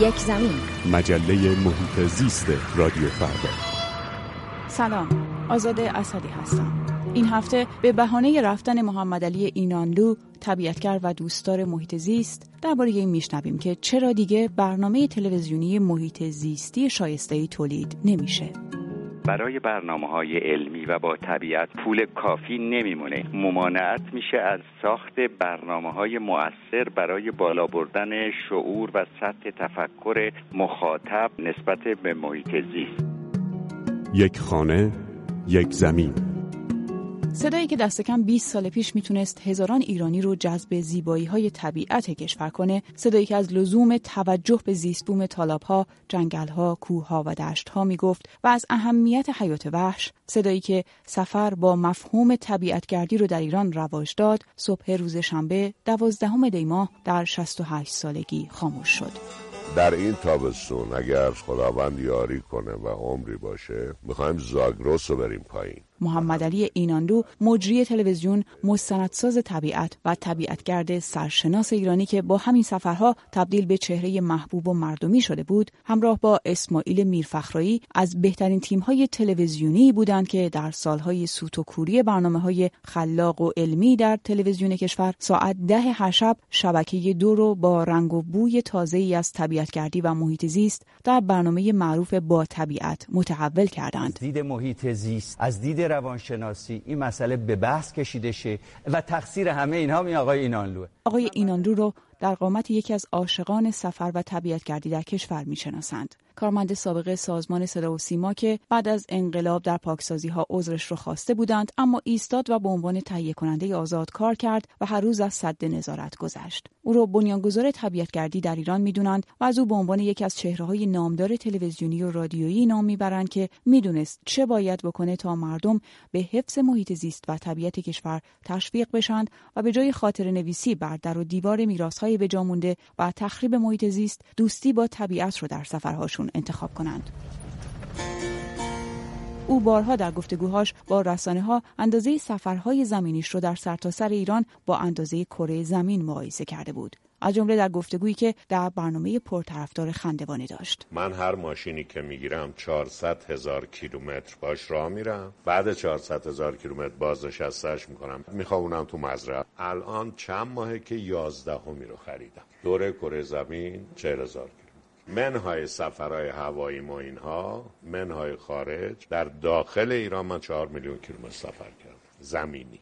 یک زمین. مجله محیط زیست رادیو فردا. سلام آزاده اسدی هستم. این هفته به بهانه رفتن محمد علی اینانلو طبیعتگر و دوستدار محیط زیست درباره این میشنویم که چرا دیگه برنامه تلویزیونی محیط زیستی شایسته تولید نمیشه. برای برنامه های علمی و با طبیعت پول کافی نمیمونه. ممانعت میشه از ساخت برنامه های مؤثر برای بالا بردن شعور و سطح تفکر مخاطب نسبت به محیط زیست. یک خانه یک زمین. صدایی که دست کم 20 سال پیش می‌تونست هزاران ایرانی رو جذب زیبایی های طبیعت کشور کنه صدایی که از لزوم توجه به زیستبوم طالابها، جنگلها، کوهها و دشتها می‌گفت و از اهمیت حیات وحش صدایی که سفر با مفهوم طبیعتگردی رو در ایران رواج داد صبح روز شنبه دوازدهم دی ماه در 68 سالگی خاموش شد. در این تابستون اگر خداوند یاری کنه و عمری باشه می‌خوایم زاگرس رو بریم پایین. محمد علی ایناندو مجری تلویزیون مستندساز طبیعت و طبیعتگرد سرشناس ایرانی که با همین سفرها تبدیل به چهره محبوب و مردمی شده بود همراه با اسماعیل میرفخرایی از بهترین تیم‌های تلویزیونی بودند که در سالهای سوت و کوری برنامه های خلاق و علمی در تلویزیون کشور ساعت ده هر شب شبکه دو رو با رنگ و بوی تازه ای از طبیعتگردی و محیط زیست در برنامه معروف با طبیعت متحول کردند. دید محیط زیست از دید روانشناسی این مسئله به بحث کشیده شه و تقصیر همه اینها می آقای اینانلوه آقای اینانلو رو در قامت یکی از عاشقان سفر و طبیعتگردی در کشور می‌شناسند. کارمند سابق سازمان صدا و سیما که بعد از انقلاب در پاکسازی ها عذرش رو خواسته بودند اما ایستاد و به عنوان تهیه کننده آزاد کار کرد و هر روز از صد نظارت گذشت. او را بنیانگذار طبیعتگردی در ایران می‌دونند و از او به عنوان یکی از چهره های نامدار تلویزیونی و رادیویی نام می‌برند که می‌دونست چه باید بکنه تا مردم به حفظ محیط زیست و طبیعت کشور تشویق بشند و به جای خاطر نویسی بر در و دیوار میراثهای به مونده و تخریب محیط زیست دوستی با طبیعت رو در سفرهاشون انتخاب کنند. او بارها در گفتگوهاش با رسانه ها اندازه سفرهای زمینیش رو در سرتاسر سر ایران با اندازه کره زمین مقایسه کرده بود. از جمله در گفتگویی که در برنامه پرطرفدار خندوانه داشت. من هر ماشینی که می‌گیرم 400 هزار کیلومتر باش راه میرم. بعد 400 هزار کیلومتر بازنشستش می‌کنم. میخوابونم تو مزرعه. الان چند ماهه که 11 همی رو خریدم. دوره کره زمین 40 هزار منهای سفرهای هوایی ما اینها منهای خارج در داخل ایران من چهار میلیون کیلومتر سفر کردم. زمینی.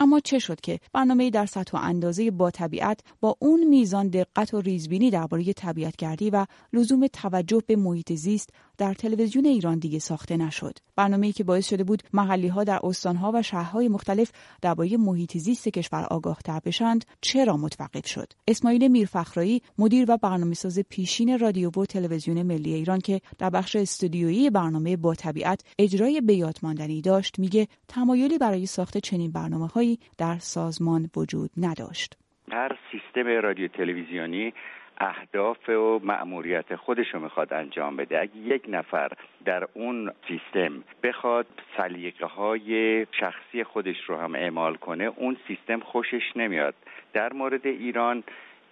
اما چه شد که برنامه در سطح و اندازه با طبیعت با اون میزان دقت و ریزبینی درباره طبیعتگردی و لزوم توجه به محیط زیست در تلویزیون ایران دیگه ساخته نشد. برنامه‌ای که باعث شده بود محلی ها در استانها و شهرهای مختلف درباره محیط زیست کشور آگاه تر بشند چرا متوقف شد؟ اسماعیل میرفخرایی مدیر و برنامه‌ساز پیشین رادیو و تلویزیون ملی ایران که در بخش استودیویی برنامه با طبیعت اجرای بیاتماندنی داشت میگه تمایلی برای ساخت چنین برنامه‌هایی در سازمان وجود نداشت. هر سیستم رادیو تلویزیونی اهداف و مأموریت خودش رو می‌خواد انجام بده. اگه یک نفر در اون سیستم بخواد سلیقه های شخصی خودش رو هم اعمال کنه اون سیستم خوشش نمیاد. در مورد ایران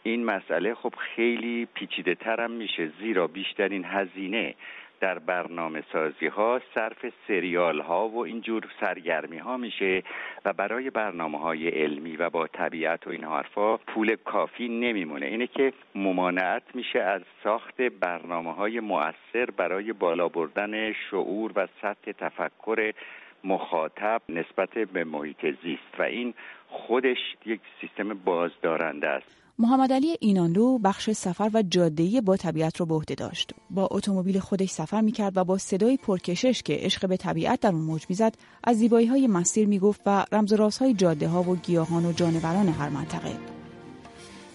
این مسئله خب خیلی پیچیده ترم میشه زیرا بیشترین هزینه در برنامه سازی ها صرف سریال ها و اینجور سرگرمی ها میشه و برای برنامه های علمی و با طبیعت و این حرفا پول کافی نمیمونه. اینه که ممانعت میشه از ساخت برنامه های مؤثر برای بالا بردن شعور و سطح تفکر مخاطب نسبت به محیط زیست. و این خودش یک سیستم بازدارنده است. محمد علی اینانلو بخش سفر و جادهی با طبیعت رو به عهده داشت. با اتومبیل خودش سفر می‌کرد و با صدای پرکشش که عشق به طبیعت در اون موج می‌زد از زیبایی های مسیر می‌گفت و رمز و رازهای جاده ها و گیاهان و جانوران هر منطقه.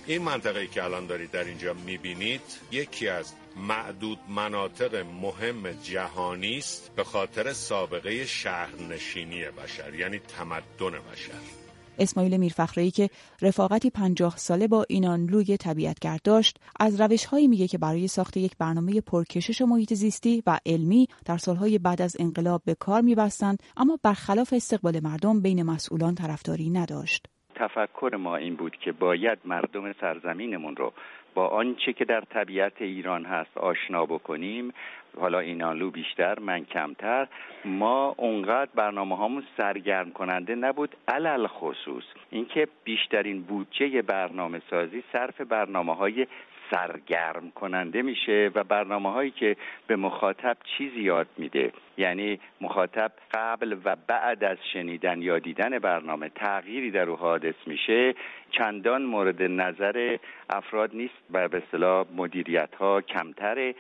این منطقه که الان دارید در اینجا می‌بینید یکی از معدود مناطق مهم جهانی است به خاطر سابقه شهرنشینی بشر یعنی تمدن بشر اسماعیل میرفخرایی که رفاقتی پنجاه ساله با اینانلوی طبیعتگرد داشت از روش هایی میگه که برای ساخت یک برنامه پرکشش محیط زیستی و علمی در سالهای بعد از انقلاب به کار میبستند اما برخلاف استقبال مردم بین مسئولان طرفداری نداشت. تفکر ما این بود که باید مردم سرزمینمون رو با آنچه که در طبیعت ایران هست آشنا بکنیم حالا اینالو بیشتر من کمتر ما اونقدر برنامه هامون سرگرم کننده نبود علل خصوص. اینکه بیشترین بودجه برنامه سازی صرف برنامه های سرگرم کننده میشه و برنامه هایی که به مخاطب چیزی یاد میده. یعنی مخاطب قبل و بعد از شنیدن یا دیدن برنامه تغییری در او حادث میشه. چندان مورد نظر افراد نیست و به اصطلاح مدیریت ها کمتره.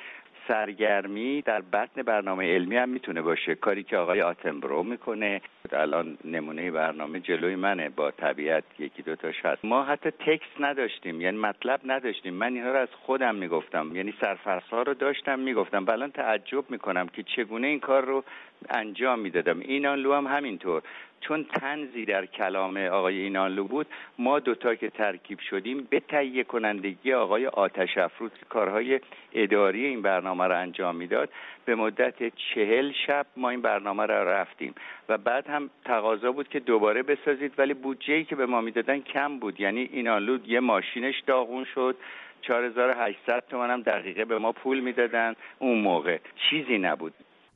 سرگرمی در بطن برنامه علمی هم می‌تونه باشه. کاری که آقای آتنبرو می‌کنه. الان نمونه برنامه جلوی منه. با طبیعت یکی دو تاش هست. ما حتی تکست نداشتیم. یعنی مطلب نداشتیم. من اینها رو از خودم می‌گفتم. یعنی سرفرس رو داشتم می‌گفتم. الان تعجب می‌کنم که چگونه این کار رو انجام می‌دادم. اینان هم همینطور. چون تنزی در کلام آقای اینانلو بود ما دوتا که ترکیب شدیم به تهیه کنندگی آقای آتش افروز که کارهای اداری این برنامه رو انجام می‌داد. به مدت چهل شب ما این برنامه رو رفتیم و بعد هم تقاضا بود که دوباره بسازید ولی بودجه که به ما می‌دادن کم بود. یعنی اینانلو یه ماشینش داغون شد. 4800 تومن هم دقیقه به ما پول می‌دادن. اون موقع چیزی نبود.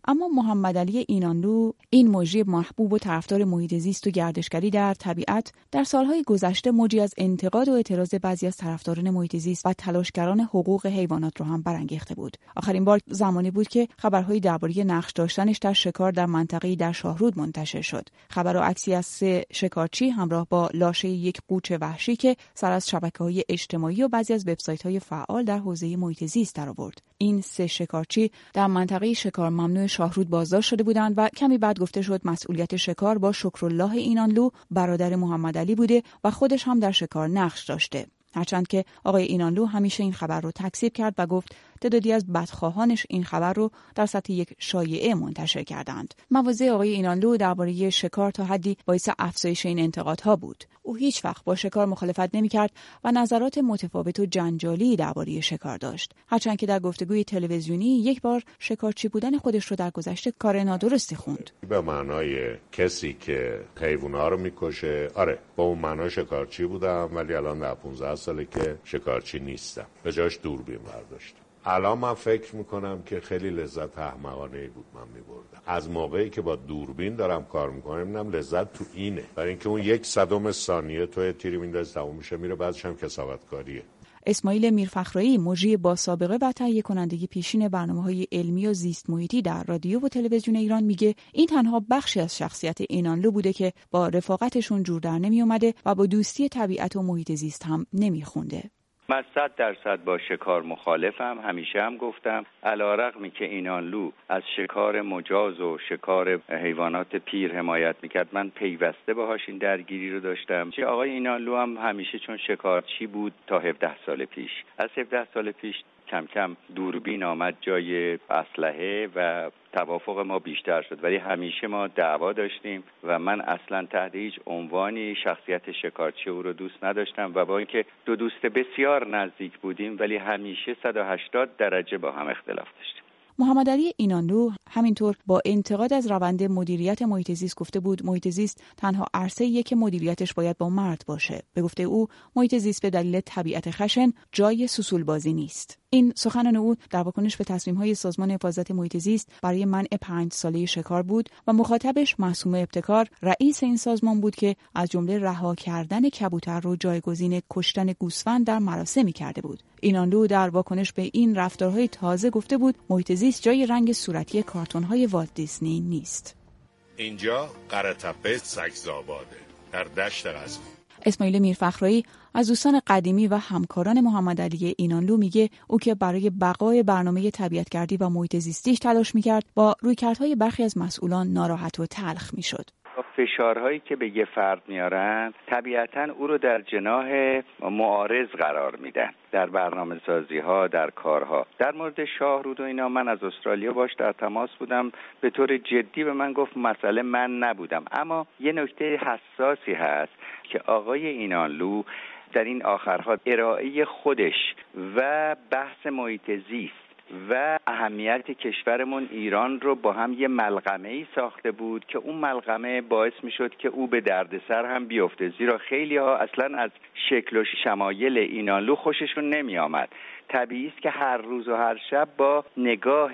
اما محمد علی اینانلو این مجری محبوب و طرفدار محیط زیست و گردشگری در طبیعت در سالهای گذشته موجی از انتقاد و اعتراض بعضی از طرفداران محیط زیست و تلاشگران حقوق حیوانات را هم برانگیخته بود. آخرین بار زمانی بود که خبرهایی درباره نقش داشتنش در شکار در منطقه‌ای در شاهرود منتشر شد. خبر و عکسی از سه شکارچی همراه با لاشه یک قوچ وحشی که سر از های اجتماعی و بعضی از های فعال در حوزه محیط زیست درآورد. این سه شکارچی در منطقه شکار ممنوع شاهرود بازداشت شده بودند و کمی بعد گفته شد مسئولیت شکار با شکرالله اینانلو برادر محمد علی بوده و خودش هم در شکار نقش داشته. هرچند که آقای اینانلو همیشه این خبر رو تکذیب کرد و گفت تعدادی از بدخواهانش این خبر رو در سطح یک شایعه منتشر کردند. مواضع آقای اینانلو درباره شکار تا حدی باعث افزایش این انتقادها بود. او هیچ وقت با شکار مخالفت نمی‌کرد و نظرات متفاوت و جنجالی درباره شکار داشت. هرچند که در گفتگوی تلویزیونی یک بار شکارچی بودن خودش رو در گذشته کار نادرستی خوند. به معنای کسی که حیوونا رو می‌کشه. آره با اون معنا شکارچی بودم ولی الان در 15 ساله که شکارچی نیستم. به جاش دوربین برداشتم الان من فکر می‌کنم که خیلی لذت احمقانه بود من میبردم. از موقعی که با دوربین دارم کار می‌کنم نم لذت تو اینه. برای اینکه اون یک صدم ثانیه تو تیری میندازی تموم میشه میره بعدش هم کساوتکاریه. اسماعیل میرفخرایی مجری با سابقه و تهیه کنندگی پیشین برنامه های علمی و زیست محیطی در رادیو و تلویزیون ایران میگه این تنها بخشی از شخصیت اینانلو بوده که با رفاقتشون جور در نمی اومده و با دوستی طبیعت و محیط زیست هم نمیخونده. من صد درصد با شکار مخالفم همیشه هم گفتم. علا رقمی که اینانلو از شکار مجاز و شکار حیوانات پیر حمایت می‌کرد من پیوسته باهاش این درگیری رو داشتم. چه آقای اینانلو هم همیشه چون شکارچی بود تا 17 سال پیش؟ از 17 سال پیش کم کم دوربین آمد جای اسلحه و توافق ما بیشتر شد ولی همیشه ما دعوا داشتیم و من اصلا تحت هیچ عنوانی شخصیت شکارچی او رو دوست نداشتم و با اینکه دو دوست بسیار نزدیک بودیم ولی همیشه 180 درجه با هم اختلاف داشتیم. محمد علی اینانلو همینطور با انتقاد از روند مدیریت محیط زیست گفته بود محیط زیست تنها عرصه که مدیریتش باید با مرد باشه. به گفته او محیط زیست به دلیل طبیعت خشن جای سوسول بازی نیست. این سخنان او در واکنش به تصمیم های سازمان حفاظت محیط زیست برای منع پنج ساله شکار بود و مخاطبش محسوم ابتکار رئیس این سازمان بود که از جمله رها کردن کبوتر رو جایگزین کشتن گوسفند در مراسمی کرده بود. اینانلو در واکنش به این رفتارهای تازه گفته بود محیط زیست جای رنگ صورتی کارتون های والت دیزنی نیست. اینجا قرتپه سگزاباده. در دشت غزنی اسماعیل میرفخرایی از دوستان قدیمی و همکاران محمد علی اینانلو میگه او که برای بقای برنامه طبیعتگردی و محیط زیستیش تلاش می‌کرد با رویکردهای برخی از مسئولان ناراحت و تلخ می‌شد. فشارهایی که به یه فرد میارن طبیعتا او رو در جناح معارض قرار میدن. در برنامه سازی ها در کارها. در مورد شاهرود و اینا من از استرالیا باش در تماس بودم. به طور جدی به من گفت مسئله من نبودم. اما یه نکته حساسی هست که آقای اینانلو در این آخرها ارائه خودش و بحث محیط زیست و اهمیت کشورمون ایران رو با هم یه ملغمه ای ساخته بود که اون ملغمه باعث می شد که او به دردسر هم بیفته. زیرا خیلی ها اصلا از شکل و شمایل اینانلو خوششون نمی آمد طبیعی است که هر روز و هر شب با نگاه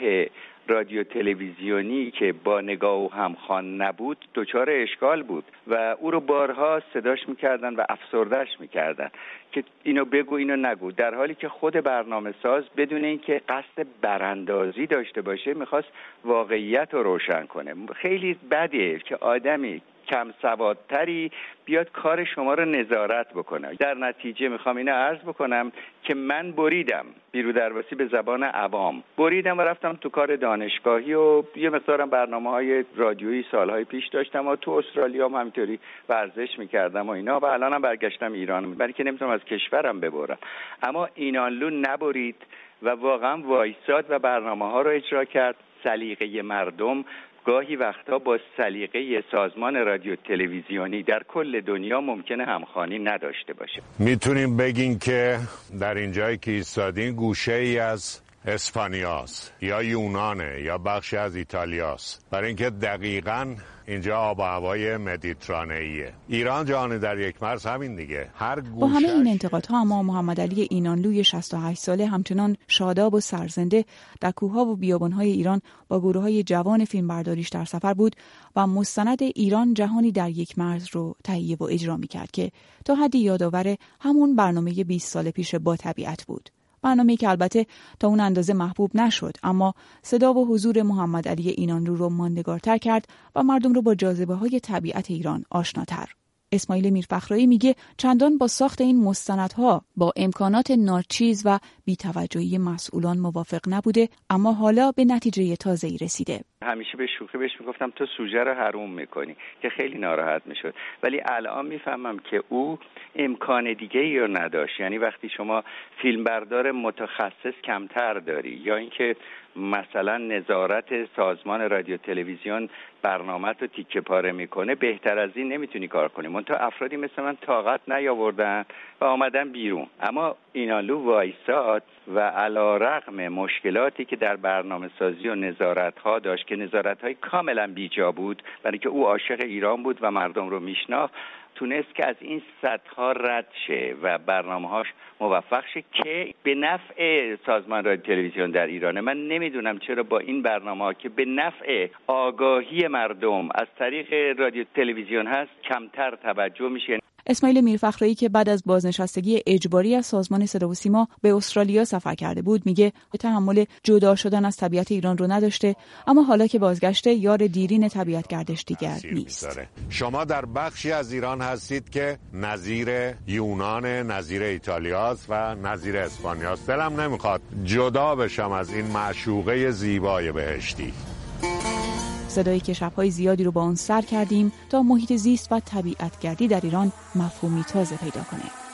رادیو تلویزیونی که با نگاه و همخوان نبود دچار اشکال بود و او رو بارها صداش می‌کردن و افسردهش می‌کردن. که اینو بگو اینو نگو. در حالی که خود برنامه ساز بدون اینکه قصد براندازی داشته باشه می‌خواست واقعیت رو روشن کنه. خیلی بده که آدمی کم سوادتری بیاد کار شما رو نظارت بکنه. در نتیجه می‌خوام اینو عرض بکنم که من بریدم بیرو درواسی به زبان عوام. بریدم و رفتم تو کار دانشگاهی و یه مقدارم برنامه های رادیویی سالهای پیش داشتم و تو استرالیا هم همینطوری ورزش می‌کردم و اینا و الانم برگشتم ایران. برای که نمی‌تونم از کشورم ببرم. اما اینانلو نبرید و واقعا وایساد و برنامه ها رو اجرا کرد. سلیقه مردم گاهی وقتا با سلیقه سازمان رادیو تلویزیونی در کل دنیا ممکنه همخانی نداشته باشه. می‌تونیم بگین که در اینجایی که ایستادین گوشه ای از اسپانیاس یا یونانه یا بخشی از ایتالیاست. برای اینکه دقیقا اینجا آب و هوای مدیترانه‌ایه. ایران جهان در یک مرز همین دیگه. هر با همه این انتقادها اما محمد علی اینانلوی 68 ساله همچنان شاداب و سرزنده در کوهها و بیابانهای ایران با گروه های جوان فیلمبرداریش در سفر بود و مستند ایران جهانی در یک مرز رو تهیه و اجرا می کرد که تا حدی یادآور همون برنامه 20 سال پیش با طبیعت بود. برنامه که البته تا اون اندازه محبوب نشد اما صدا و حضور محمد علی اینانلو رو ماندگارتر کرد و مردم رو با جاذبه های طبیعت ایران آشناتر. اسماعیل میرفخرایی میگه چندان با ساخت این مستندها با امکانات ناچیز و بیتوجهی مسئولان موافق نبوده اما حالا به نتیجه تازه‌ای رسیده. همیشه به شوخی بهش می‌گفتم تو سوژه رو حروم می‌کنی که خیلی ناراحت می‌شد. ولی الان می‌فهمم که او امکان دیگه ای رو نداشت. یعنی وقتی شما فیلمبردار متخصص کمتر داری یا اینکه مثلا نظارت سازمان رادیو تلویزیون برنامه رو تیکه پاره می‌کنه بهتر از این نمی‌تونی کار کنی. من تا افرادی مثل من طاقت نیاوردن و آمدن بیرون. اما اینالو وایساد و علا رقم مشکلاتی که در برنامه سازی و نظارت ها داشت که نظارت های کاملا بیجا بود برای که او عاشق ایران بود و مردم رو میشناخت تونست که از این سطح رد شه و برنامه هاش موفق شه که به نفع سازمان رادیو تلویزیون در ایرانه من نمی‌دونم چرا با این برنامه ها که به نفع آگاهی مردم از طریق رادیو تلویزیون هست کمتر توجه میشه. اسماعیل میرفخرایی که بعد از بازنشستگی اجباری از سازمان صدا و سیما به استرالیا سفر کرده بود میگه تحمل جدا شدن از طبیعت ایران رو نداشته اما حالا که بازگشته یار دیرین طبیعت گردش دیگر نیست. شما در بخشی از ایران هستید که نظیر یونان نظیر ایتالیاست و نظیر اسپانیاست. دلم نمی‌خواد جدا بشم از این معشوقه زیبای بهشتی. صدایی که شبهای زیادی رو با آن سر کردیم تا محیط زیست و طبیعت گردی در ایران مفهومی تازه پیدا کنه.